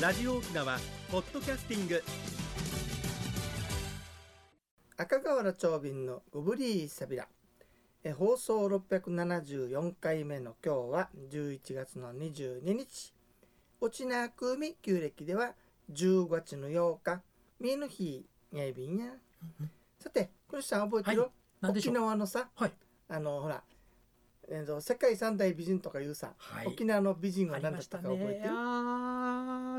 ラジオ沖縄ポッドキャスティング。赤瓦長瓶のゴブリーサビラえ放送674回目の今日は11月の22日。沖縄組旧暦では10月の8日。ミの日やいびんや。さてこの人さん覚えてる、はい沖う？縄のさ。はい。あのほら、えーと世界三大美人とかいうさ、はい。沖縄の美人は何だったか覚えてる？あー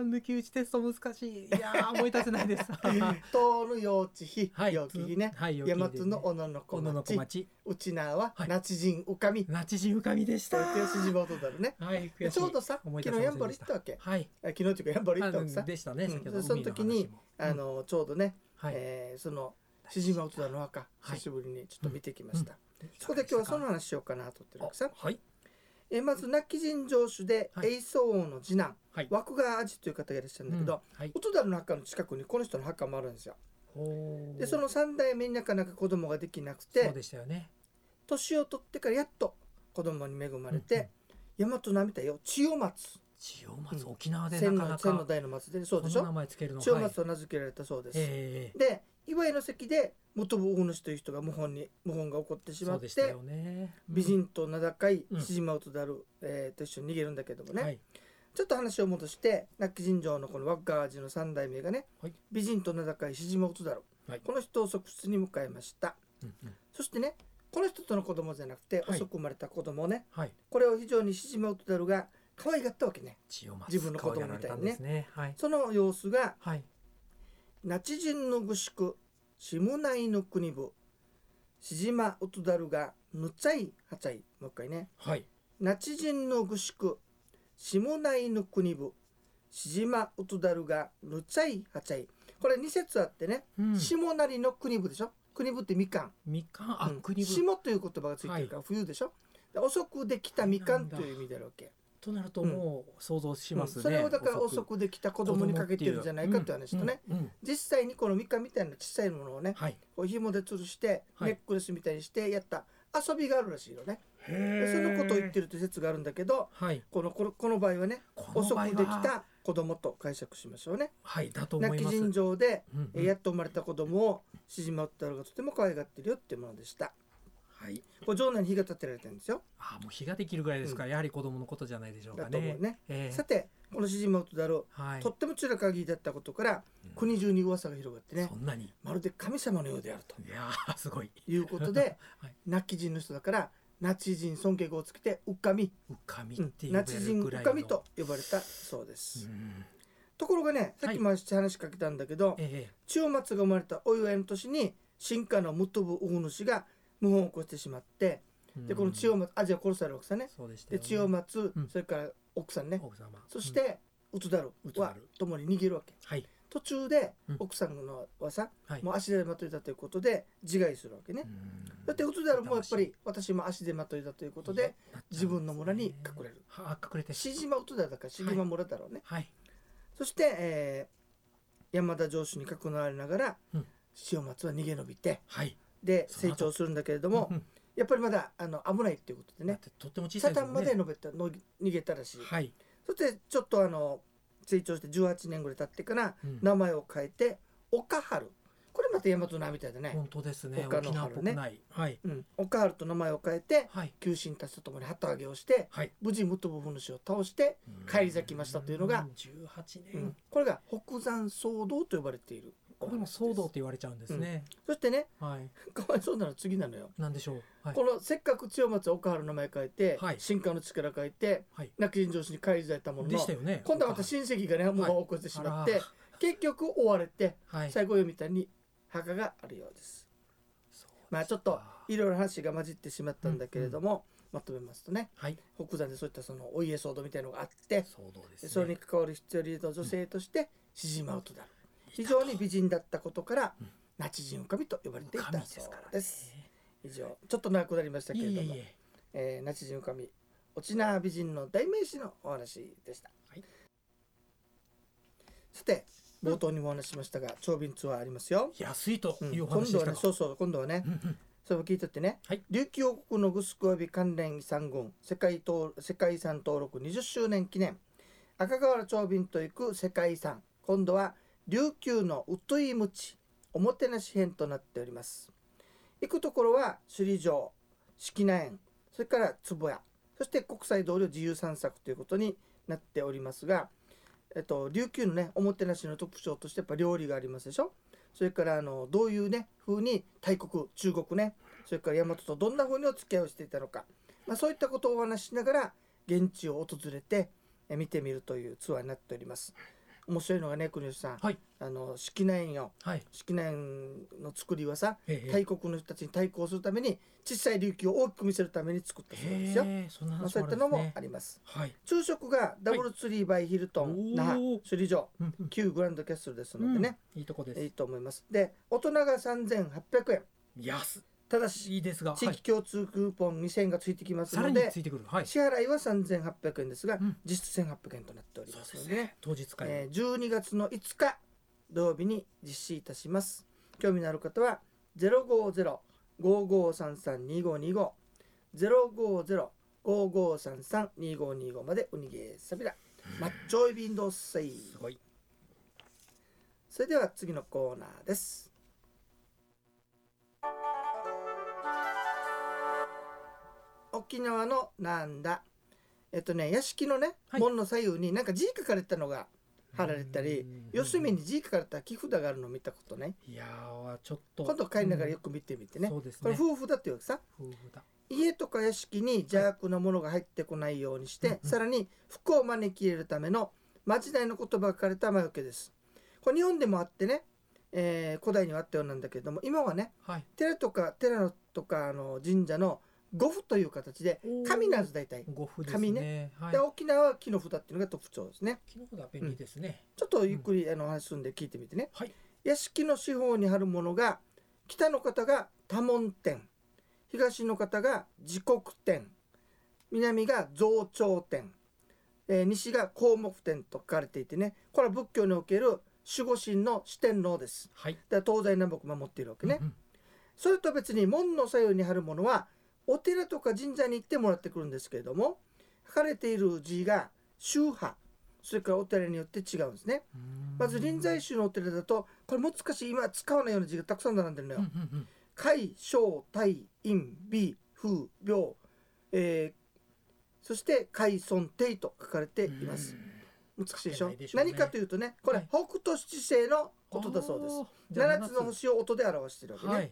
抜き打ちテスト難しい。いやー思い出せないです。東の幼稚費、はい。陽気日ね、はい大和の小野の小小野の小町。町うちなははい。那智人うかみナチジ浮かみでした。そうやって吉島音だるね。はいちょうどさ昨日やんばせませんでした。る行ったわけ？はい。あ昨日っていうかやんばる行ったわけさ。あでしたねうん。その時にあのちょうどね、はい。えーそのしじま音だの墓はい。久しぶりにちょっと見てきました、そこで今日はその話しようかなと思ってるわけさ。あはいえーまず亡き人城主ではい。栄宗王の次男。はい。枠川味という方がいらっしゃるんだけど、うんはい。音だの墓の近くにこの人の墓もあるんですよ。でその三代目になかなか子供ができなくそうてでしたよね。年を取ってからやっと子供に恵まれて、大和なみたいよ千代松。千代松沖縄で千なかなか。の千の代の松でそうでしょ？千代はい。松と名付けられたそうです、ええ。で祝いの席で元部大主という人が謀反に謀反が起こってしまってそうでしたよね。美人と名高いうん。七島をとだる、えーと一緒に逃げるんだけどもね、はい。ちょっと話を戻して亡き人城のこのワッガージの三代目がね、はい。美人と名高い七島をとだる、はい。この人を側室に迎えました。うんうん。そしてねこの人との子供じゃなくて、はい。遅く生まれた子供ね。はい。これを非常に七島をとだるが可愛がったわけね。自分の子供みたいにね。ね。はい。その様子がはい那智人の具宿下内の国部しじまうとだるがぬちゃいはちゃいもう一回ね。はい。那智人の具宿下内の国部しじまうとだるがぬちゃいはちゃい。これ2節あってね、うん。下成の国部でしょ？国部ってみかん。みかん？あうん。国分下という言葉がついてるから冬でしょ、で遅くできたみかんという意味であるわけ、となるともう想像しますね、うん。それをだから遅く。できた子供にかけてるんじゃないかっていう話とね、うん。うん。うん。実際にこのみかんみたいな小さいものをねはい。こう紐で吊るしてはい。ネックレスみたいにしてやった遊びがあるらしいよね、へでそのことを言ってるという説があるんだけどはい。このこのこの場合はね遅くできた子供と解釈しましょうね。はい。だと泣き尋常で、うんうん。えーやっと生まれた子供をしじまったのがとても可愛がってるよっていうものでしたはい。これ城内に火が立てられてるんですよ。あもう日ができるぐらいですか。ら、やはり子供のことじゃないでしょうだかね。と思うね。ええ。さてこのしじまうとだろう、はい。とっても中な限りだったことからうん国中に噂が広がってね。そんなに。まるで神様のようであると。いやーすごい。いうことで、はい。ナチ人の人だからナチ人尊敬語をつけてうっかみ。うかみっナチ人うっかみと呼ばれたそうです、うん。ところがねさっきも話しかけたんだけど、ええ。千代松が生まれたお祝いの年に進化のムトブウフ主が謀反を起こしてしまってでこの千代松アジア殺される奥さんね。そうでね。で千代松、うん。それから奥さんね。奥様そしてウトダルは共に逃げるわけ。はい。途中でうん。奥さんのはさ、はい。もう足でまといだということで自害するわけね、うん。だってウトダルもやっぱり私も足でまといだということで自分の村に隠れる。はあ隠れて。シジマウトダルだからシギマ村だろうね、はい。そして、えー山田城主に囲われながら、うん。塩松は逃げ延びてはいで成長するんだけれども、うん。やっぱりまだあの危ないっていうことでね。とっても小さサタンまいで伸びたの逃げたらしい、はい。そしてちょっとあの成長して18年ぐらい経ってからうん。名前を変えて岡春。これまた大和名みたいだね、本当ですね。他の沖縄っぽくない。はい。うん、岡春と名前を変えてはい。旧臣たちと共に旗揚げをしてはい。無事武藤主を倒して返り咲きましたというのがん。18うん。年これが北山騒動と呼ばれているこれも騒動って言われちゃうんですね。そしてねはい。かわいそうなのは次なのよ、なんでしょう？はい。このせっかく千代松は岡春の名前変えて、はい。進化の力変えてはい。亡き人上司に返り咲いたもののね。今度はまた親戚がねもう起こしてしまって、結局追われてはい。最後読みたいに墓があるようです。まあちょっといろいろ話が混じってしまったんだけれども、まとめますとね。はい。北山でそういったそのお家騒動みたいのがあって騒動ですね。でそれに関わる必要リード女性としてシジマウトだ非常に美人だったことから、うん。ナチ人神と呼ばれていた神そうですからね。です。以上ちょっと長くなりましたけいれどもえいえ。えー、ナチ人神沖縄美人の代名詞のお話でした、はい。さて冒頭にもお話ししましたが長便ツアーありますよ、安いとうんいうお今度は話でしたか。ねそうそう今度はねうんうん。それを聞いとってね、はい。琉球王国のグスク及び関連遺産群世界登世界遺産登録20周年記念。赤瓦町便と行く世界遺産。今度は琉球のウトイムチおもてなし編となっております。行くところは首里城式名園それから壺屋そして国際通りを自由散策ということになっておりますが、えっと、琉球のねおもてなしの特徴としてやっぱ料理がありますでしょ。それからあのどういうね風に大国中国ねそれから大和とどんな風にお付き合いをしていたのか、まあ、そういったことをお話ししながら現地を訪れて見てみるというツアーになっております。面白いのがね国吉さん、はい。あの式年よはい。式年の作りはさええ大国の人たちに対抗するために小さい琉球を大きく見せるために作ったそうですよ。へえそんなまあ、話そういったのももあります。はい。昼食がダブルツリーバイヒルトン、那覇首里城旧グランドキャッスルですのでね、うん。いいとこです。いいと思います。で大人が3800円。安ただしいいですがはい。地域共通クーポン2000円がついてきますさらにので、はい。支払いは3800円ですが、うん。実質1800円となっておりますのでね当日会えー12月の5日土曜日に実施いたします。興味のある方は050-5533-2525 050-5533-2525までウニゲーサビラマッチョイビンドッセイ。すごい。それでは次のコーナーです沖縄のなんだ。えっとね屋敷のね、はい。門の左右になんか字書かれたのが貼られたりうん四隅に字書かれた木札があるのを見たことねい？やーちょっと。今度帰りながらよく見てみてね、そうですね。これ夫婦だっていうわけさ。夫婦だ。家とか屋敷に邪悪なものが入ってこないようにして、うんうんさらに福を招き入れるための間違いの言葉が書かれた魔除けです。これ日本でもあってね、えー古代にはあったようなんだけれども今はねはい。寺とか寺のとかあの神社の五符という形で紙なんです大体、ご夫です紙ね。はい。で沖縄は木の札っていうのが特徴ですね。木の札便利ですね。ちょっとゆっくりあのお話しするんで聞いてみてね、はい。屋敷の四方に貼るものが北の方が多聞天。東の方が時刻天。南が増長天、えー西が項目天と書かれていてね。これは仏教における守護神の四天王です。はい。で東西南北守っているわけね、うんうん。それと別に門の左右に貼るものはお寺とか神社に行ってもらってくるんですけれども書かれている字が宗派それからお寺によって違うんですね。うん。まず臨済宗のお寺だとこれ難しい今使わないような字がたくさん並んでるのよ。海小大陰美風病、えーそして海尊帝と書かれています。難しいでしょ？ね。何かというとねこれ、はい。北斗七星のことだそうです。あーじゃあ7つの星を音で表しているわけね。はい。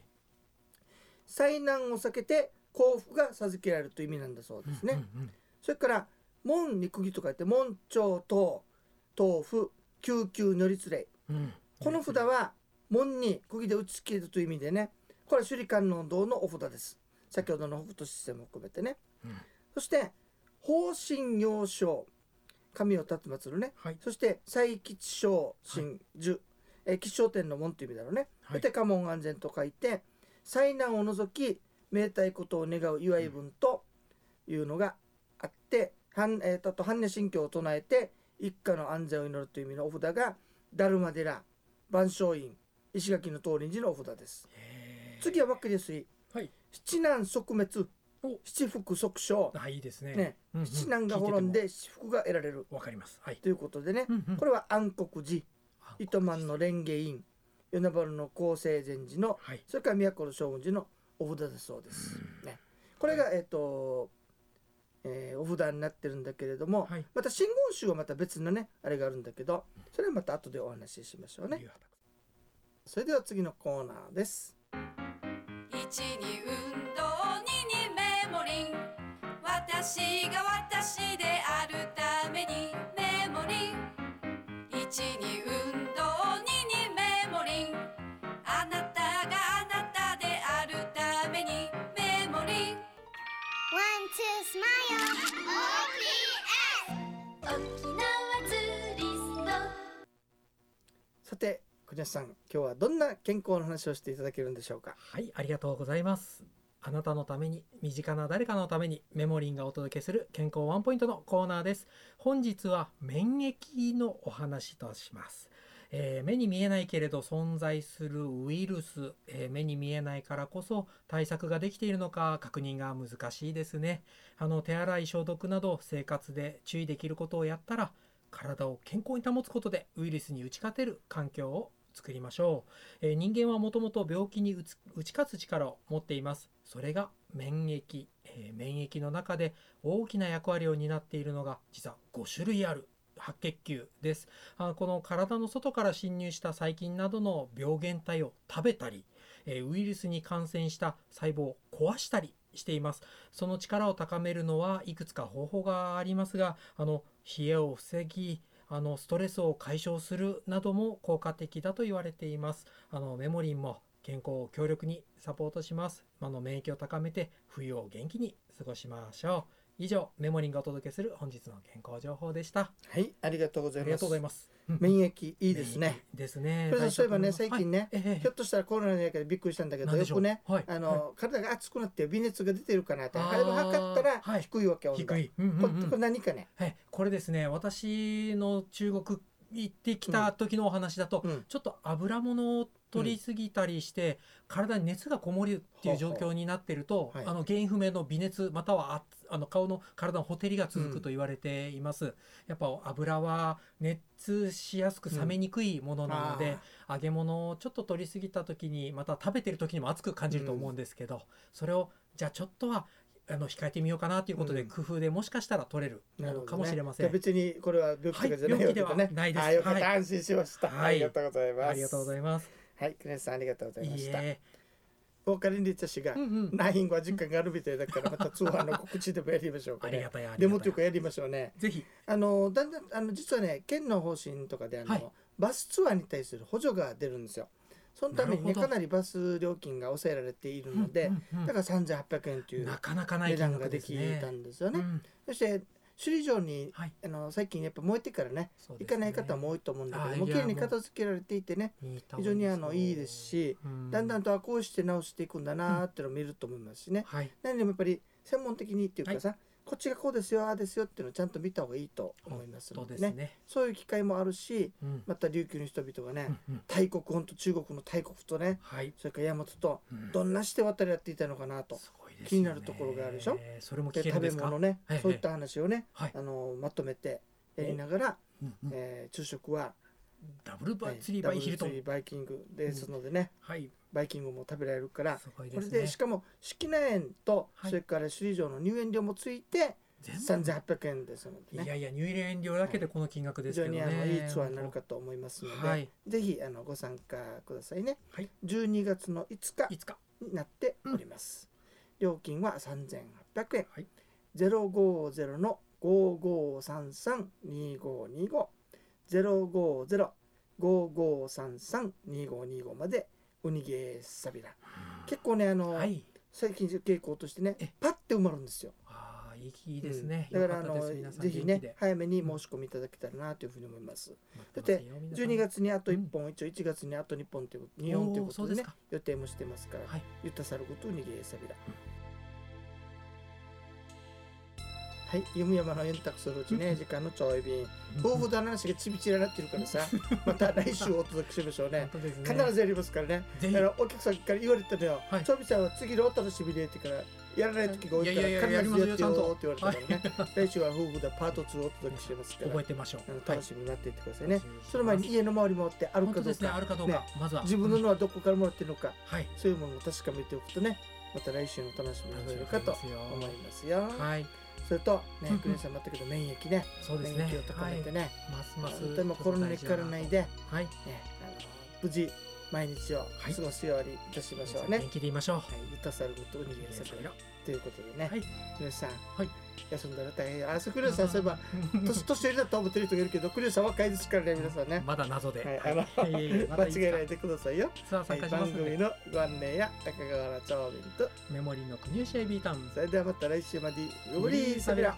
災難を避けて幸福が授けられるという意味なんだそうですね。うんうんそれから門に釘と書いて門長等豆腐救急乗り連れうんうん。この札は門に釘で打ち切るという意味でねこれは首里観音堂のお札です。先ほどの北斗七星も含めてね。うん。そして方針行章神を立つ祭るね。はい。そして祭吉祥神樹、えー吉祥天の門という意味だろうね、はい。で家門安全と書いて災難を除き明太ことを願う祝い文というのがあって、般えーと般若心経を唱えて一家の安全を祈るという意味のお札がダルマ寺万象院石垣の通り寺のお札です。次は分かりやす。いはい。七難即滅お。七福即勝あいいですね。ね。うんうん。七難が滅んで七福が得られる。わかります。はい。ということでね、うんうん。これは暗黒寺。あ糸満の蓮華院。与那原の厚生禅寺のはい。それから都の将軍寺のお札だそうです。ね、これが、えっ、と、えーお札になってるんだけれども、はいまた真言宗はまた別のねあれがあるんだけどそれはまた後でお話ししましょうね。それでは次のコーナーです。一に運動二にメモリン私が私であるためにメモリン一にさて国吉さん今日はどんな健康の話をしていただけるんでしょうか？はい、ありがとうございます。あなたのために、身近な誰かのために、メモリンがお届けする健康ワンポイントのコーナーです。本日は免疫のお話とします。えー目に見えないけれど存在するウイルス、えー目に見えないからこそ対策ができているのか確認が難しいですね。あの手洗い消毒など生活で注意できることをやったら体を健康に保つことでウイルスに打ち勝てる環境を作りましょう、えー人間はもともと病気に打つ打ち勝つ力を持っています。それが免疫、えー免疫の中で大きな役割を担っているのが実は5種類ある白血球です。あこの体の外から侵入した細菌などの病原体を食べたり、えーウイルスに感染した細胞を壊したりしています。その力を高めるのはいくつか方法がありますがあの冷えを防ぎあのストレスを解消するなども効果的だと言われています。あのメモリンも健康を強力にサポートします。あの免疫を高めて冬を元気に過ごしましょう。以上メモリンがお届けする本日の健康情報でした。はいありがとうございます。ありがとうございます。免疫いいですね。ですね。そういえばね最近ねひょっとしたらコロナのやからびっくりしたんだけどよくねはい。あの、体が熱くなって微熱が出てるかなってあれを測ったらはい。低いわけ、低い、うんうんこうん。これ何かね、はい、これですね。私の中国行ってきた時のお話だと、うん。ちょっと油物を取りすぎたりして、体に熱がこもるっていう状況になってると、あの原因不明の微熱またはああの顔の体のほてりが続くと言われています、やっぱ油は熱しやすく冷めにくいものなので、揚げ物をちょっと取りすぎた時にまた食べてる時にも熱く感じると思うんですけど、それをじゃあちょっとはあの控えてみようかなということで、うん。工夫でもしかしたら取れるかもしれません。じゃあ別にこれは病気とかじゃないね、病気ではないです。あよかった、はい。安心しました、はい。ありがとうございます。ありがとうございます。はいクネさんありがとうございました。ボーカルリッチャ氏が、うんうん。ナインは時間があるみたいだからまた通話の告知でもやりましょうかね。ありがたい。でもというかやりましょうね。ぜひ。あのだんだんあの実はね県の方針とかであの、はい。バスツアーに対する補助が出るんですよそのためにねかなりバス料金が抑えられているので、うんうんうん。だから3800円というなかなかない値段ができ。たんですよね、うん。そして首里城にはい。あの最近やっぱ燃えてからねね。行かない方も多いと思うんだけあどもう綺麗に片付けられていてね非常にあのいいですし、うん。だんだんとあこうして直していくんだなーっていうのを見ると思いますしね、はい。何でもやっぱり専門的にっていうかさ、こっちがこうですよああですよっていうのをちゃんと見た方がいいと思いますのですねでね。そういう機会もあるしうんまた琉球の人々がね、うんうん大国本当中国の大国とねはい。それから大和とうんどんなして渡り合っていたのかなと、すごいですよね気になるところがあるでしょ？それも聞で食べ。物ね、はいそういった話をね、はいあのまとめてやりながら、うんうんえー昼食は、ダブルバリーバイヒルトンバイキングですのでね、はい。バイキングも食べられるからすごいこれでしかも式名園と、はいそれから首里城の入園料もついて全部3800円ですのでねいやいや入園料だけでこの金額非ですけどね。常にあのいいツアーになるかと思いますので、はい。ぜひあのご参加くださいね、はい12月の5日。になっております、料金は3800円、はい050の55332525 050-5533-2525までウニゲーサビラ。結構ねあの、はい。最近傾向としてねえ。パッて埋まるんですよ。ああいいですね。うん。だからあのぜひね早めに申し込みいただけたらなというふうに思います、待ってますよ皆さん12月にあと1本、一応1月にあと2本ということ2本ということでね予定もしてますから、はい。ゆったさることウニゲーサビラ、はい、弓山の円卓するうちね、時間のちょい便。夫婦の話がちびちらなってるからさ、また来週お届けしましょうね。ね。必ずやりますからね。だからお客さんから言われたのよはい。ちょびちゃんは次のお楽しみでってから、やらない時が多いから、必ずやってよって言われたからね。来週は夫婦だパート2をお届けしますから覚え、てましょう楽しみに待っていてくださいね。その前に家の周り回ってあるかどう本当ですね。あか、るかどうか、まずは自分ののはどこからもらってるのか、はい。そういうものを確かめておくとね、また来週の楽しみになるかと思いますよ。はい。それと、ねうん、クリンさんもあったけど、免疫ね、そうですね免疫を。高めてね、ますます。本当にもうコロナにかからないで、ね、はい。あの無事毎日を過ごすようにいたしましょうね。はい元気でいましょう。い、ゆたさることを逃げさということでね、はい。クリスさん、はい休んだら大変。あ、そうクリスさん、そういえば、年年寄りだと思ってる人がいるけど、クリスさん若いですからね、皆さんね。まだ謎で。はい、はいあの、い また間違えないでくださいよ。はい、参加しますので。番組のご案内や中川原町便と、メモリーの国吉エビータウン。それではまた来週まで、ごぶりーさびら。